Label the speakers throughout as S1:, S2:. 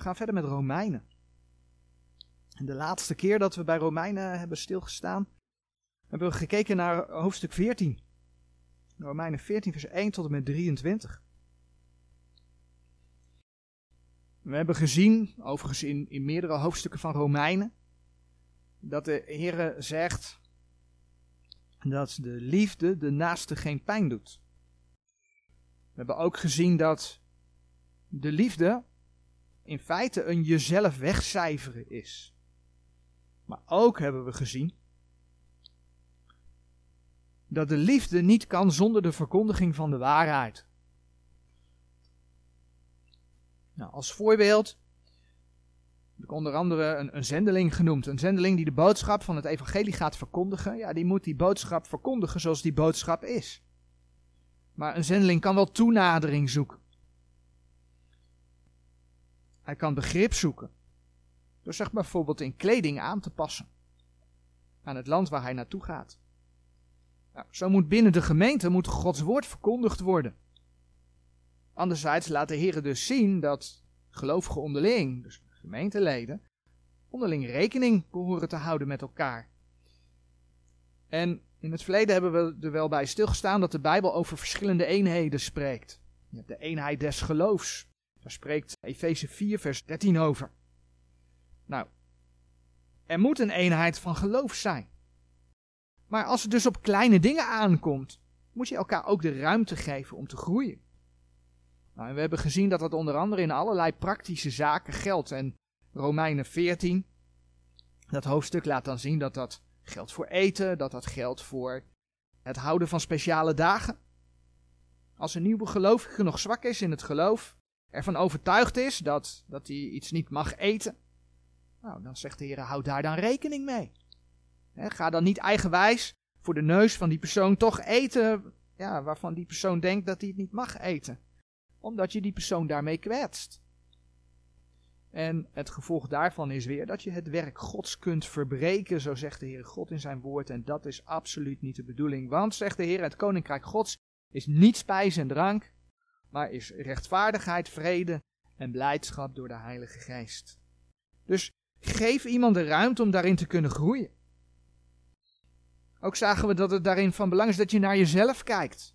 S1: We gaan verder met Romeinen. En de laatste keer dat we bij Romeinen hebben stilgestaan, hebben we gekeken naar hoofdstuk 14. Romeinen 14, vers 1 tot en met 23. We hebben gezien, overigens in, in meerdere hoofdstukken van Romeinen, dat de Heer zegt dat de liefde de naaste geen pijn doet. We hebben ook gezien dat de liefde in feite een jezelf wegcijferen is. Maar ook hebben we gezien dat de liefde niet kan zonder de verkondiging van de waarheid. Nou, als voorbeeld heb ik onder andere een, een, zendeling genoemd. Een zendeling die de boodschap van het evangelie gaat verkondigen. Ja, die moet die boodschap verkondigen zoals die boodschap is. Maar een zendeling kan wel toenadering zoeken. Hij kan begrip zoeken. Door zeg bijvoorbeeld in kleding aan te passen. Aan het land waar hij naartoe gaat. Nou, zo moet binnen de gemeente moet Gods woord verkondigd worden. Anderzijds laat de Heer dus zien dat gelovige onderling, dus gemeenteleden, onderling rekening behoren te houden met elkaar. En in het verleden hebben we er wel bij stilgestaan dat de Bijbel over verschillende eenheden spreekt. De eenheid des geloofs. Daar spreekt Efeze 4, vers 13 over. Nou, er moet een eenheid van geloof zijn. Maar als het dus op kleine dingen aankomt, moet je elkaar ook de ruimte geven om te groeien. Nou, en we hebben gezien dat dat onder andere in allerlei praktische zaken geldt. En Romeinen 14, dat hoofdstuk laat dan zien dat dat geldt voor eten, dat dat geldt voor het houden van speciale dagen. Als een nieuwe gelovige nog zwak is in het geloof, ervan overtuigd is dat, dat hij iets niet mag eten, nou, dan zegt de Heer, houd daar dan rekening mee. ga dan niet eigenwijs voor de neus van die persoon toch eten ja, waarvan die persoon denkt dat hij het niet mag eten. Omdat je die persoon daarmee kwetst. En het gevolg daarvan is weer dat je het werk Gods kunt verbreken, zo zegt de Heer God in zijn woord. En dat is absoluut niet de bedoeling. Want, zegt de Heer, het koninkrijk Gods is niet spijs en drank, maar is rechtvaardigheid, vrede en blijdschap door de Heilige Geest. Dus geef iemand de ruimte om daarin te kunnen groeien. Ook zagen we dat het daarin van belang is dat je naar jezelf kijkt.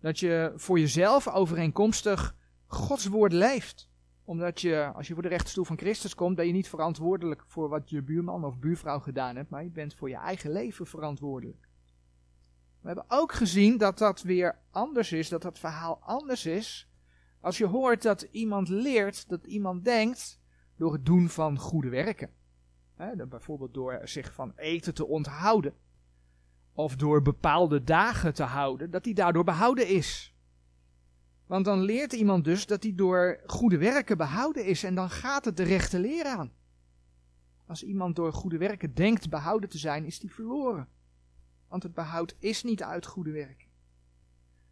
S1: Dat je voor jezelf overeenkomstig Gods woord leeft omdat je, als je voor de rechtsstoel van Christus komt, ben je niet verantwoordelijk voor wat je buurman of buurvrouw gedaan hebt, maar je bent voor je eigen leven verantwoordelijk. We hebben ook gezien dat dat weer anders is, dat dat verhaal anders is, als je hoort dat iemand leert, dat iemand denkt, door het doen van goede werken. bijvoorbeeld door zich van eten te onthouden. Of door bepaalde dagen te houden, dat die daardoor behouden is. Want dan leert iemand dus dat hij door goede werken behouden is en dan gaat het de rechte leer aan. Als iemand door goede werken denkt behouden te zijn, is die verloren. Want het behoud is niet uit goede werken.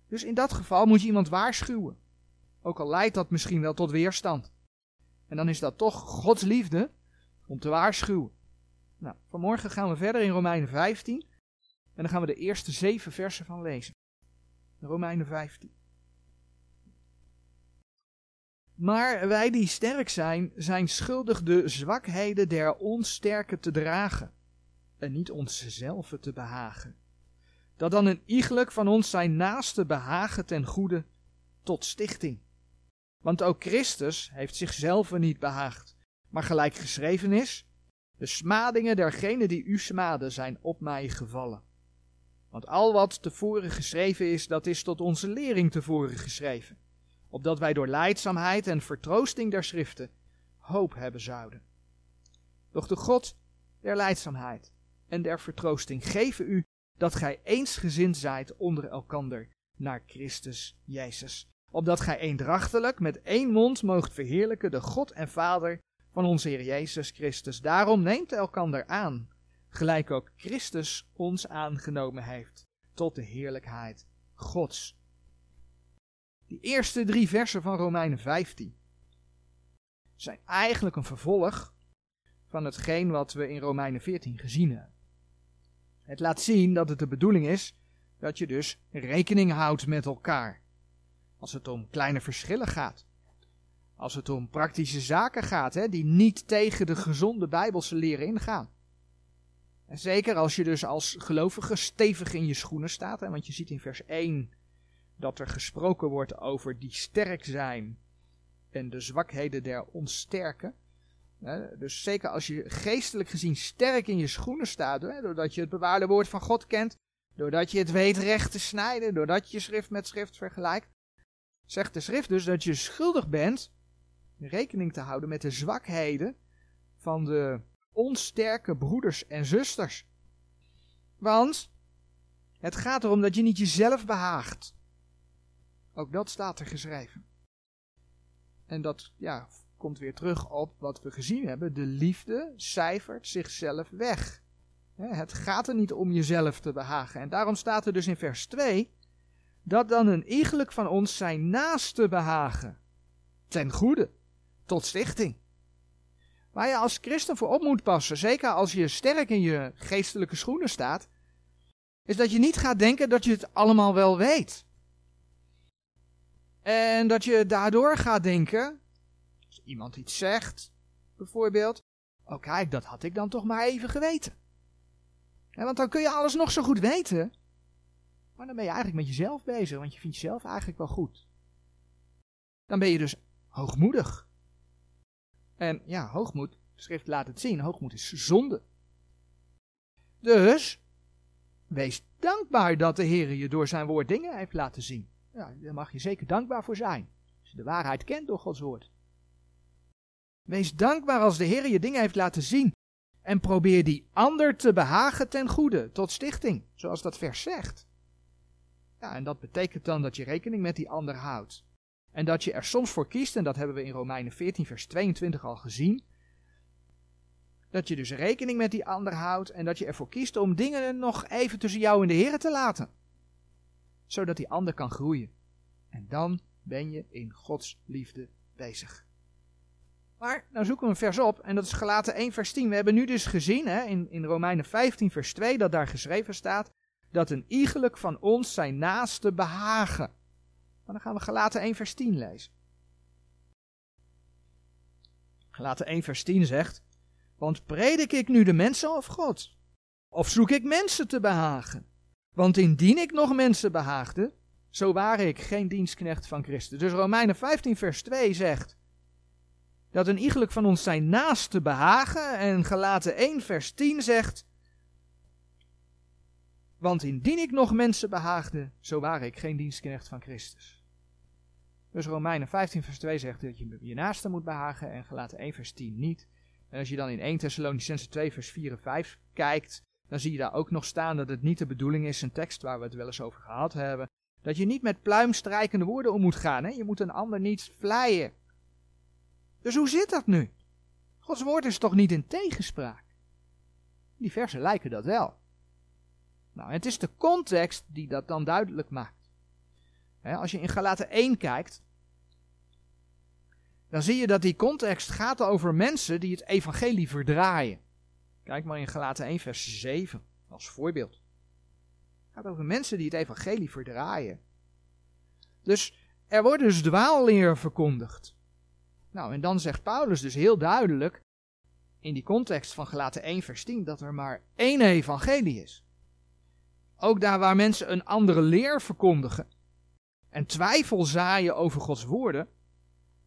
S1: Dus in dat geval moet je iemand waarschuwen. Ook al leidt dat misschien wel tot weerstand. En dan is dat toch Gods liefde om te waarschuwen. Nou, vanmorgen gaan we verder in Romeinen 15. En dan gaan we de eerste zeven versen van lezen. Romeinen 15. Maar wij die sterk zijn, zijn schuldig de zwakheden der onsterke te dragen, en niet onszelf te behagen. Dat dan een iegelijk van ons zijn naaste behagen ten goede tot stichting. Want ook Christus heeft zichzelf niet behaagd, maar gelijk geschreven is, de smadingen dergenen die u smaden zijn op mij gevallen. Want al wat tevoren geschreven is, dat is tot onze lering tevoren geschreven opdat wij door leidzaamheid en vertroosting der schriften hoop hebben zouden. Doch de God der leidzaamheid en der vertroosting geven u dat gij eensgezind zijt onder elkander naar Christus Jezus, opdat gij eendrachtelijk met één mond moogt verheerlijken de God en Vader van onze Heer Jezus Christus. Daarom neemt elkander aan, gelijk ook Christus ons aangenomen heeft, tot de heerlijkheid Gods. Die eerste drie versen van Romeinen 15 zijn eigenlijk een vervolg van hetgeen wat we in Romeinen 14 gezien hebben. Het laat zien dat het de bedoeling is dat je dus rekening houdt met elkaar. Als het om kleine verschillen gaat. Als het om praktische zaken gaat, hè, die niet tegen de gezonde Bijbelse leren ingaan. En zeker als je dus als gelovige stevig in je schoenen staat, hè, want je ziet in vers 1 dat er gesproken wordt over die sterk zijn en de zwakheden der onsterken. Dus zeker als je geestelijk gezien sterk in je schoenen staat, doordat je het bewaarde woord van God kent, doordat je het weet recht te snijden, doordat je schrift met schrift vergelijkt, zegt de schrift dus dat je schuldig bent rekening te houden met de zwakheden van de onsterke broeders en zusters. Want het gaat erom dat je niet jezelf behaagt. Ook dat staat er geschreven. En dat ja, komt weer terug op wat we gezien hebben. De liefde cijfert zichzelf weg. Het gaat er niet om jezelf te behagen. En daarom staat er dus in vers 2 dat dan een iegelijk van ons zijn naaste behagen. Ten goede, tot stichting. Waar je als christen voor op moet passen, zeker als je sterk in je geestelijke schoenen staat, is dat je niet gaat denken dat je het allemaal wel weet. En dat je daardoor gaat denken, iemand iets zegt, bijvoorbeeld, oh kijk, dat had ik dan toch maar even geweten. want dan kun je alles nog zo goed weten, maar dan ben je eigenlijk met jezelf bezig, want je vindt jezelf eigenlijk wel goed. Dan ben je dus hoogmoedig. En ja, hoogmoed, de schrift laat het zien, hoogmoed is zonde. Dus, wees dankbaar dat de Heer je door zijn woord dingen heeft laten zien. Ja, daar mag je zeker dankbaar voor zijn. Als je de waarheid kent door Gods woord. Wees dankbaar als de Heer je dingen heeft laten zien. En probeer die ander te behagen ten goede, tot stichting, zoals dat vers zegt. Ja, en dat betekent dan dat je rekening met die ander houdt. En dat je er soms voor kiest, en dat hebben we in Romeinen 14, vers 22 al gezien. Dat je dus rekening met die ander houdt en dat je ervoor kiest om dingen nog even tussen jou en de Heer te laten. Zodat die ander kan groeien. En dan ben je in Gods liefde bezig. Maar nou zoeken we een vers op en dat is gelaten 1 vers 10. We hebben nu dus gezien hè, in, in Romeinen 15 vers 2 dat daar geschreven staat dat een iegelijk van ons zijn naaste behagen. Maar dan gaan we gelaten 1 vers 10 lezen. Gelaten 1 vers 10 zegt, want predik ik nu de mensen of God? Of zoek ik mensen te behagen? Want indien ik nog mensen behaagde, zo ware ik geen dienstknecht van Christus. Dus Romeinen 15 vers 2 zegt, dat een iegelijk van ons zijn naaste behagen. En gelaten 1 vers 10 zegt, want indien ik nog mensen behaagde, zo ware ik geen dienstknecht van Christus. Dus Romeinen 15 vers 2 zegt dat je je naaste moet behagen en gelaten 1 vers 10 niet. En als je dan in 1 Thessalonicense 2 vers 4 en 5 kijkt, dan zie je daar ook nog staan dat het niet de bedoeling is, een tekst waar we het wel eens over gehad hebben, dat je niet met pluimstrijkende woorden om moet gaan. Hè? Je moet een ander niet vleien. Dus hoe zit dat nu? Gods woord is toch niet in tegenspraak? Die versen lijken dat wel. Nou, het is de context die dat dan duidelijk maakt. als je in Galaten 1 kijkt, dan zie je dat die context gaat over mensen die het evangelie verdraaien. Kijk maar in Galaten 1 vers 7 als voorbeeld. Het gaat over mensen die het evangelie verdraaien. Dus er wordt dus dwaalleer verkondigd. Nou, en dan zegt Paulus dus heel duidelijk, in die context van Galaten 1 vers 10, dat er maar één evangelie is. Ook daar waar mensen een andere leer verkondigen en twijfel zaaien over Gods woorden.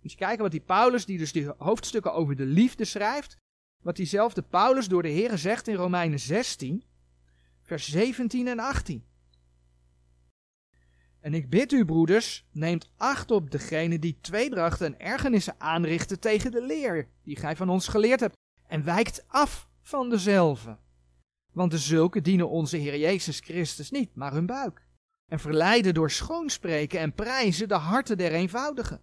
S1: Moet je kijken wat die Paulus, die dus die hoofdstukken over de liefde schrijft, wat diezelfde Paulus door de Heer zegt in Romeinen 16, vers 17 en 18. En ik bid u, broeders, neemt acht op degene die tweedrachten en ergernissen aanrichten tegen de leer die gij van ons geleerd hebt, en wijkt af van dezelfde. Want de zulke dienen onze Heer Jezus Christus niet, maar hun buik. En verleiden door schoonspreken en prijzen de harten der eenvoudigen.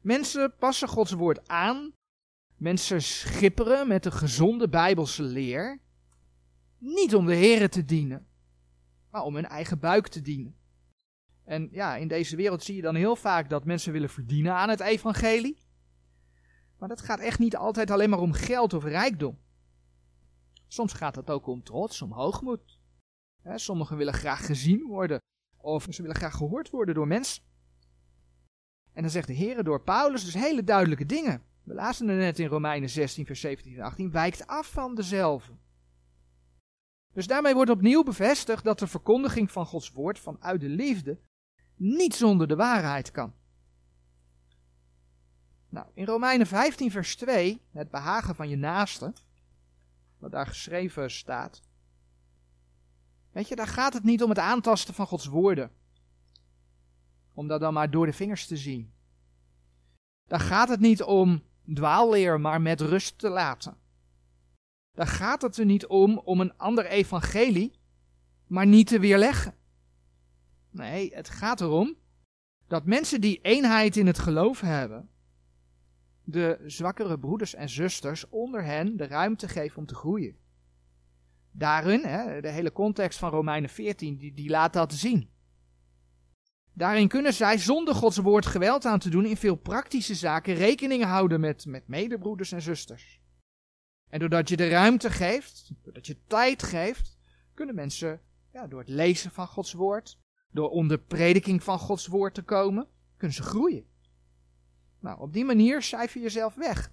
S1: Mensen passen Gods woord aan. Mensen schipperen met de gezonde Bijbelse leer. Niet om de Heer te dienen, maar om hun eigen buik te dienen. En ja, in deze wereld zie je dan heel vaak dat mensen willen verdienen aan het evangelie. Maar dat gaat echt niet altijd alleen maar om geld of rijkdom. Soms gaat het ook om trots, om hoogmoed. sommigen willen graag gezien worden of ze willen graag gehoord worden door mensen. En dan zegt de Heer door Paulus dus hele duidelijke dingen. We lazen er net in Romeinen 16, vers 17 en 18. Wijkt af van dezelfde. Dus daarmee wordt opnieuw bevestigd dat de verkondiging van Gods woord vanuit de liefde niet zonder de waarheid kan. Nou, in Romeinen 15, vers 2, het behagen van je naaste, wat daar geschreven staat. Weet je, daar gaat het niet om het aantasten van Gods woorden. Om dat dan maar door de vingers te zien. Daar gaat het niet om dwaalleer maar met rust te laten. Daar gaat het er niet om om een ander evangelie maar niet te weerleggen. Nee, het gaat erom dat mensen die eenheid in het geloof hebben, de zwakkere broeders en zusters onder hen de ruimte geven om te groeien. Daarin, hè, de hele context van Romeinen 14, die, die laat dat zien. Daarin kunnen zij zonder Gods woord geweld aan te doen in veel praktische zaken rekening houden met, met medebroeders en zusters. En doordat je de ruimte geeft, doordat je tijd geeft, kunnen mensen ja, door het lezen van Gods woord, door onder prediking van Gods woord te komen, kunnen ze groeien. Nou, op die manier cijfer je jezelf weg.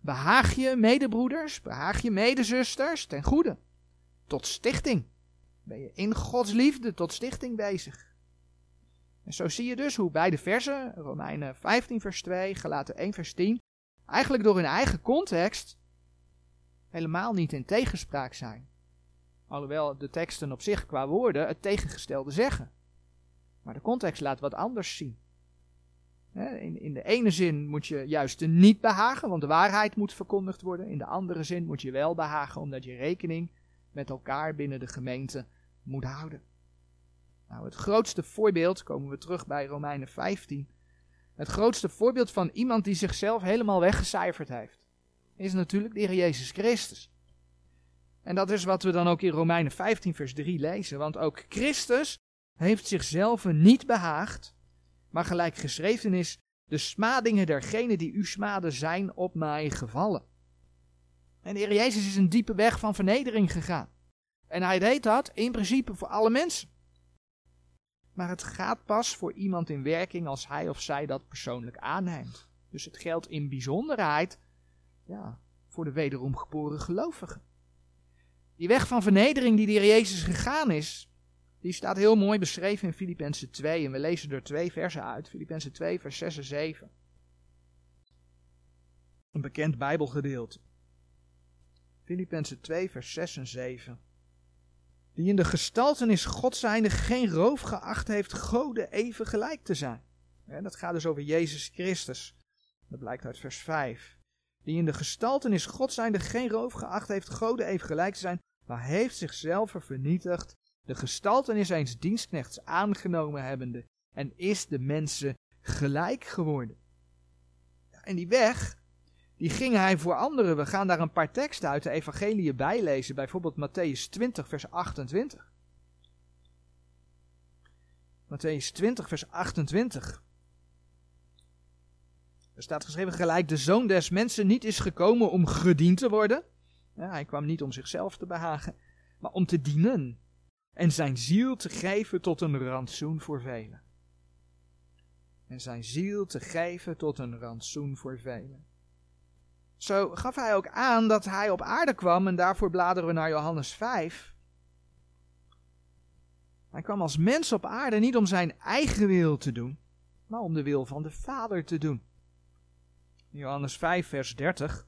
S1: Behaag je medebroeders, behaag je medezusters ten goede. Tot stichting. Ben je in Gods liefde tot stichting bezig. En zo zie je dus hoe beide versen, Romeinen 15 vers 2, Galaten 1 vers 10, eigenlijk door hun eigen context helemaal niet in tegenspraak zijn. Alhoewel de teksten op zich qua woorden het tegengestelde zeggen. Maar de context laat wat anders zien. In, de ene zin moet je juist niet behagen, want de waarheid moet verkondigd worden. In de andere zin moet je wel behagen, omdat je rekening met elkaar binnen de gemeente moet houden. Nou, het grootste voorbeeld, komen we terug bij Romeinen 15. Het grootste voorbeeld van iemand die zichzelf helemaal weggecijferd heeft, is natuurlijk de Heer Jezus Christus. En dat is wat we dan ook in Romeinen 15, vers 3 lezen. Want ook Christus heeft zichzelf niet behaagd, maar gelijk geschreven is, de smadingen dergenen die u smaden zijn op mij gevallen. En de Heer Jezus is een diepe weg van vernedering gegaan. En hij deed dat in principe voor alle mensen. Maar het gaat pas voor iemand in werking als hij of zij dat persoonlijk aanneemt. Dus het geldt in bijzonderheid ja, voor de wederom geboren gelovigen. Die weg van vernedering die de Heer Jezus gegaan is, die staat heel mooi beschreven in Filippenzen 2. En we lezen er twee versen uit. Filippenzen 2, vers 6 en 7. Een bekend Bijbelgedeelte. Filippenzen 2, vers 6 en 7. Die in de gestaltenis God zijnde geen roof geacht heeft Gode even gelijk te zijn. En dat gaat dus over Jezus Christus. Dat blijkt uit vers 5. Die in de gestaltenis God zijnde geen roof geacht heeft Gode even gelijk te zijn, maar heeft zichzelf vernietigd de gestaltenis eens dienstknechts aangenomen hebbende en is de mensen gelijk geworden. En die weg, die ging hij voor anderen. We gaan daar een paar teksten uit de evangelie bijlezen, bijvoorbeeld Matthäus 20, vers 28. Matthäus 20, vers 28. Er staat geschreven, gelijk de zoon des mensen niet is gekomen om gediend te worden. Hij kwam niet om zichzelf te behagen, maar om te dienen en zijn ziel te geven tot een rantsoen voor velen. En zijn ziel te geven tot een rantsoen voor velen. Zo gaf hij ook aan dat hij op aarde kwam en daarvoor bladeren we naar Johannes 5. Hij kwam als mens op aarde niet om zijn eigen wil te doen, maar om de wil van de Vader te doen. Johannes 5, vers 30,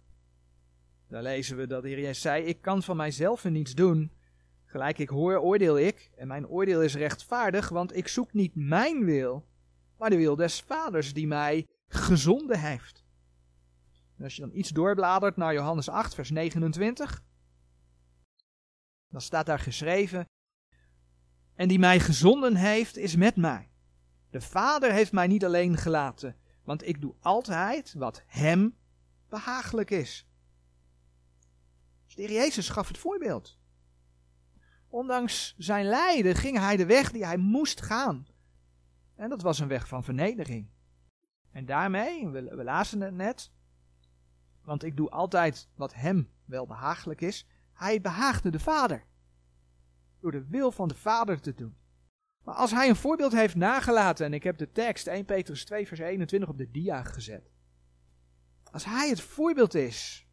S1: daar lezen we dat de Heer Jezus zei, ik kan van mijzelf niets doen, Gelijk ik hoor, oordeel ik, en mijn oordeel is rechtvaardig, want ik zoek niet mijn wil, maar de wil des Vaders die mij gezonden heeft. En als je dan iets doorbladert naar Johannes 8, vers 29, dan staat daar geschreven, en die mij gezonden heeft, is met mij. De Vader heeft mij niet alleen gelaten, want ik doe altijd wat Hem behagelijk is. Dus de Heer Jezus gaf het voorbeeld. Ondanks zijn lijden ging hij de weg die hij moest gaan. En dat was een weg van vernedering. En daarmee, we, we lazen het net, want ik doe altijd wat hem wel behagelijk is, hij behaagde de Vader. Door de wil van de Vader te doen. Maar als hij een voorbeeld heeft nagelaten, en ik heb de tekst 1 Petrus 2 vers 21 op de dia gezet. Als hij het voorbeeld is,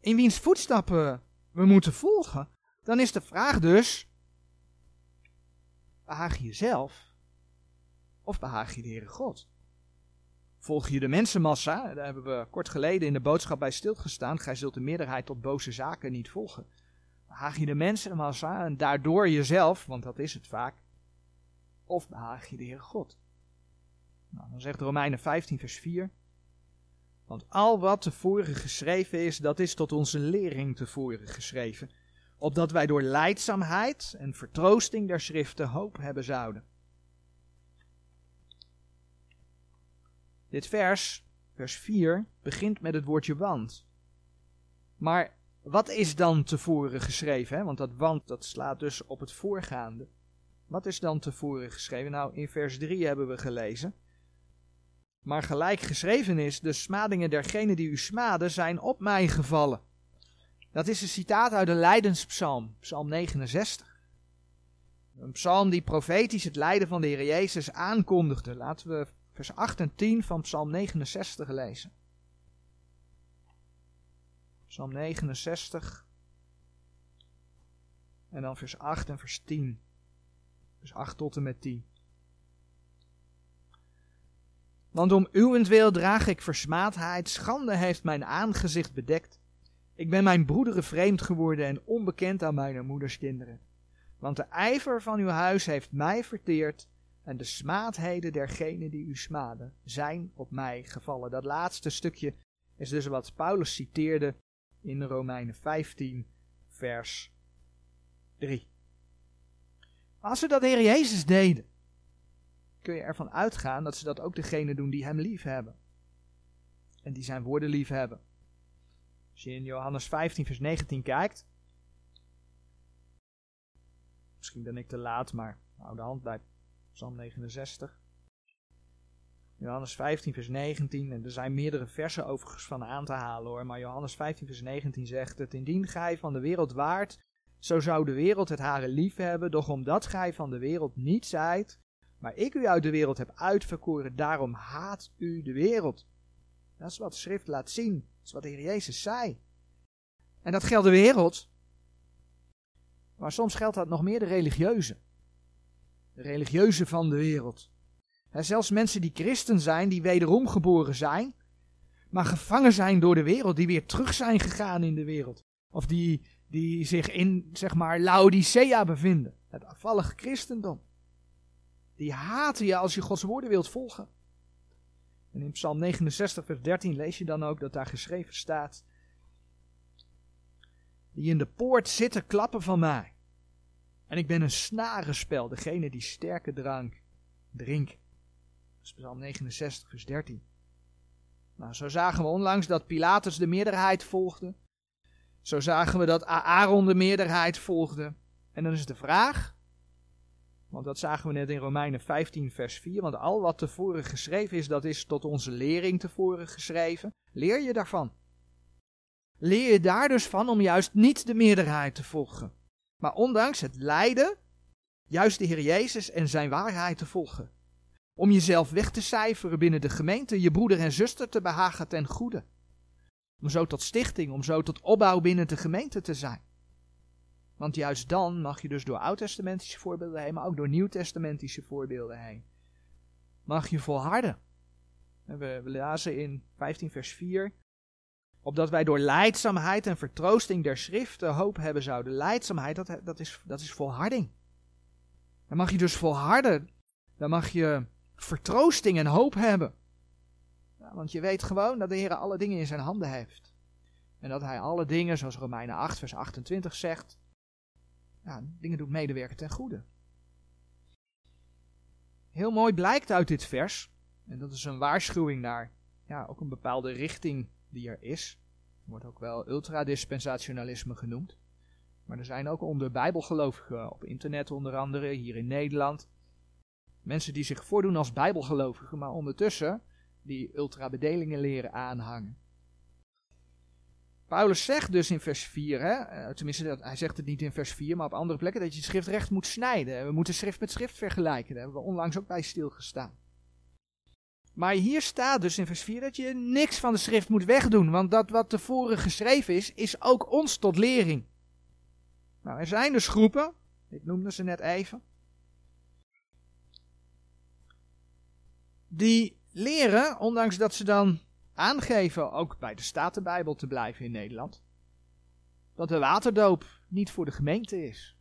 S1: in wiens voetstappen we moeten volgen, dan is de vraag dus, behaag je jezelf of behaag je de Heere God? Volg je de mensenmassa, daar hebben we kort geleden in de boodschap bij stilgestaan, gij zult de meerderheid tot boze zaken niet volgen. Behaag je de mensenmassa en daardoor jezelf, want dat is het vaak, of behaag je de Heere God? Nou, dan zegt Romeinen 15 vers 4, want al wat tevoren geschreven is, dat is tot onze lering tevoren geschreven, opdat wij door leidzaamheid en vertroosting der schriften hoop hebben zouden. Dit vers, vers 4, begint met het woordje want. Maar wat is dan tevoren geschreven? Hè? Want dat want dat slaat dus op het voorgaande. Wat is dan tevoren geschreven? Nou, in vers 3 hebben we gelezen. Maar gelijk geschreven is, de smadingen dergenen die u smaden zijn op mij gevallen. Dat is een citaat uit de Lijdenspsalm, psalm 69. Een psalm die profetisch het lijden van de Heer Jezus aankondigde. Laten we vers 8 en 10 van Psalm 69 lezen. Psalm 69 en dan vers 8 en vers 10. Vers 8 tot en met 10. Want om uwentwil draag ik versmaadheid, schande heeft mijn aangezicht bedekt. Ik ben mijn broederen vreemd geworden en onbekend aan mijn moeders kinderen. Want de ijver van uw huis heeft mij verteerd en de smaadheden dergenen die u smaden zijn op mij gevallen. Dat laatste stukje is dus wat Paulus citeerde in Romeinen 15, vers 3. Als ze dat Heer Jezus deden, kun je ervan uitgaan dat ze dat ook degenen doen die hem lief hebben. En die zijn woorden lief hebben. Als je in Johannes 15, vers 19 kijkt. Misschien ben ik te laat, maar hou de hand bij Psalm 69. Johannes 15, vers 19. En er zijn meerdere versen overigens van aan te halen hoor. Maar Johannes 15, vers 19 zegt het. Indien gij van de wereld waart, zo zou de wereld het hare lief hebben. Doch omdat gij van de wereld niet zijt, maar ik u uit de wereld heb uitverkoren, daarom haat u de wereld. Dat is wat de schrift laat zien. Is wat de Heer Jezus zei. En dat geldt de wereld. Maar soms geldt dat nog meer de religieuze. De religieuze van de wereld. zelfs mensen die christen zijn, die wederom geboren zijn, maar gevangen zijn door de wereld, die weer terug zijn gegaan in de wereld. Of die, die zich in, zeg maar, Laodicea bevinden. Het afvallige christendom. Die haten je als je Gods woorden wilt volgen. En in Psalm 69, vers 13 lees je dan ook dat daar geschreven staat: Die in de poort zitten klappen van mij. En ik ben een snarenspel, degene die sterke drank drinkt. Dat is Psalm 69, vers 13. Nou, zo zagen we onlangs dat Pilatus de meerderheid volgde. Zo zagen we dat Aaron de meerderheid volgde. En dan is de vraag, want dat zagen we net in Romeinen 15, vers 4. Want al wat tevoren geschreven is, dat is tot onze lering tevoren geschreven. Leer je daarvan? Leer je daar dus van om juist niet de meerderheid te volgen. Maar ondanks het lijden, juist de Heer Jezus en zijn waarheid te volgen. Om jezelf weg te cijferen binnen de gemeente, je broeder en zuster te behagen ten goede. Om zo tot stichting, om zo tot opbouw binnen de gemeente te zijn. Want juist dan mag je dus door oud-testamentische voorbeelden heen, maar ook door nieuw-testamentische voorbeelden heen, mag je volharden. We, we lazen in 15 vers 4, opdat wij door leidzaamheid en vertroosting der schriften hoop hebben zouden. Leidzaamheid, dat, dat, is, dat is volharding. Dan mag je dus volharden. Dan mag je vertroosting en hoop hebben. Ja, want je weet gewoon dat de Heer alle dingen in zijn handen heeft. En dat hij alle dingen, zoals Romeinen 8 vers 28 zegt, ja, dingen doet medewerken ten goede. Heel mooi blijkt uit dit vers, en dat is een waarschuwing naar ja, ook een bepaalde richting die er is. Wordt ook wel ultradispensationalisme genoemd. Maar er zijn ook onder bijbelgelovigen op internet onder andere, hier in Nederland, mensen die zich voordoen als bijbelgelovigen, maar ondertussen die ultrabedelingen leren aanhangen. Paulus zegt dus in vers 4, hè, eh, tenminste hij zegt het niet in vers 4, maar op andere plekken, dat je het schrift recht moet snijden. We moeten schrift met schrift vergelijken. Daar hebben we onlangs ook bij stilgestaan. Maar hier staat dus in vers 4 dat je niks van de schrift moet wegdoen, want dat wat tevoren geschreven is, is ook ons tot lering. Nou, er zijn dus groepen, ik noemde ze net even, die leren, ondanks dat ze dan aangeven ook bij de Statenbijbel te blijven in Nederland, dat de waterdoop niet voor de gemeente is.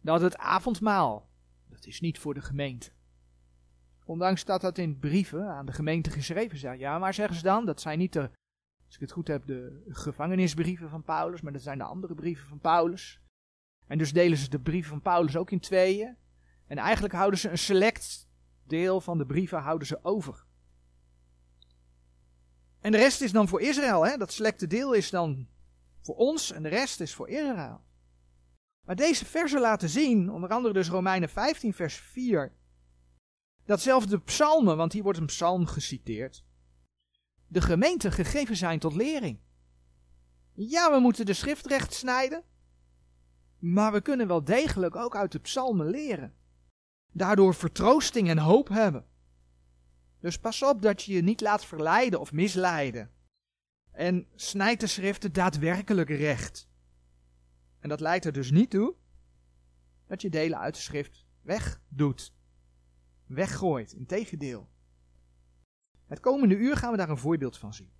S1: Dat het avondmaal, dat is niet voor de gemeente. Ondanks dat dat in brieven aan de gemeente geschreven zijn. Ja, maar zeggen ze dan, dat zijn niet de, als ik het goed heb, de gevangenisbrieven van Paulus, maar dat zijn de andere brieven van Paulus. En dus delen ze de brieven van Paulus ook in tweeën. En eigenlijk houden ze een select deel van de brieven houden ze over. En de rest is dan voor Israël. Hè? Dat selecte deel is dan voor ons en de rest is voor Israël. Maar deze versen laten zien, onder andere dus Romeinen 15 vers 4, dat zelfs de psalmen, want hier wordt een psalm geciteerd, de gemeente gegeven zijn tot lering. Ja, we moeten de schrift recht snijden, maar we kunnen wel degelijk ook uit de psalmen leren. Daardoor vertroosting en hoop hebben. Dus pas op dat je je niet laat verleiden of misleiden. En snijd de schriften daadwerkelijk recht. En dat leidt er dus niet toe dat je delen uit de schrift wegdoet. Weggooit, integendeel. Het komende uur gaan we daar een voorbeeld van zien.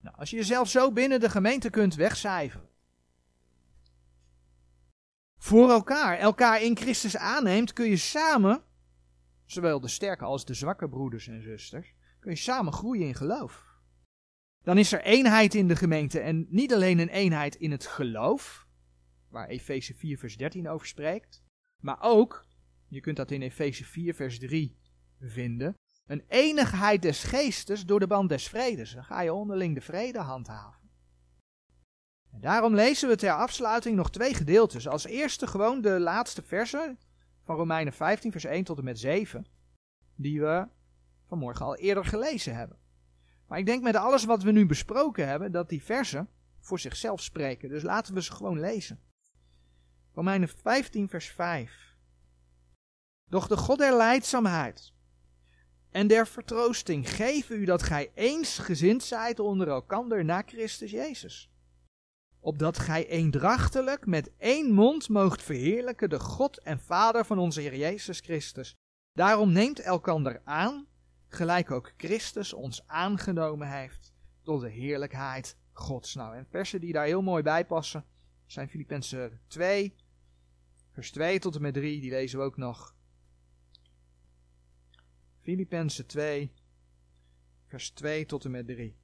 S1: Nou, als je jezelf zo binnen de gemeente kunt wegcijferen. Voor elkaar, elkaar in Christus aanneemt, kun je samen zowel de sterke als de zwakke broeders en zusters, kun je samen groeien in geloof. Dan is er eenheid in de gemeente en niet alleen een eenheid in het geloof, waar Efeze 4 vers 13 over spreekt, maar ook, je kunt dat in Efeze 4 vers 3 vinden, een enigheid des geestes door de band des vredes. Dan ga je onderling de vrede handhaven. En daarom lezen we ter afsluiting nog twee gedeeltes. Als eerste gewoon de laatste versen, van Romeinen 15, vers 1 tot en met 7, die we vanmorgen al eerder gelezen hebben. Maar ik denk met alles wat we nu besproken hebben, dat die versen voor zichzelf spreken. Dus laten we ze gewoon lezen. Romeinen 15, vers 5. Doch de God der leidzaamheid en der vertroosting geven u dat gij eensgezind zijt onder elkander na Christus Jezus opdat gij eendrachtelijk met één mond moogt verheerlijken de God en Vader van onze Heer Jezus Christus. Daarom neemt elkander aan, gelijk ook Christus ons aangenomen heeft, tot de heerlijkheid Gods. Nou, en versen die daar heel mooi bij passen, zijn Filippenzen 2, vers 2 tot en met 3, die lezen we ook nog. Filippenzen 2, vers 2 tot en met 3.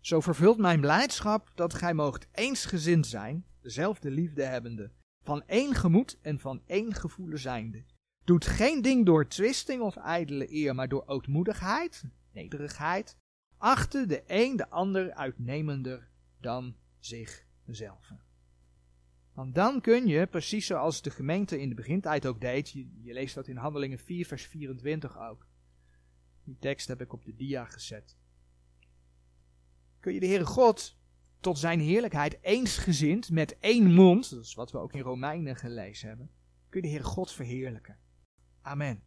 S1: Zo vervult mijn blijdschap dat gij moogt eensgezind zijn, dezelfde liefde hebbende, van één gemoed en van één gevoelen zijnde. Doet geen ding door twisting of ijdele eer, maar door ootmoedigheid, nederigheid, achte de een de ander uitnemender dan zichzelf. Want dan kun je, precies zoals de gemeente in de begintijd ook deed, je leest dat in Handelingen 4 vers 24 ook. Die tekst heb ik op de dia gezet kun je de Heere God tot zijn heerlijkheid eensgezind met één mond, dat is wat we ook in Romeinen gelezen hebben, kun je de Heere God verheerlijken. Amen.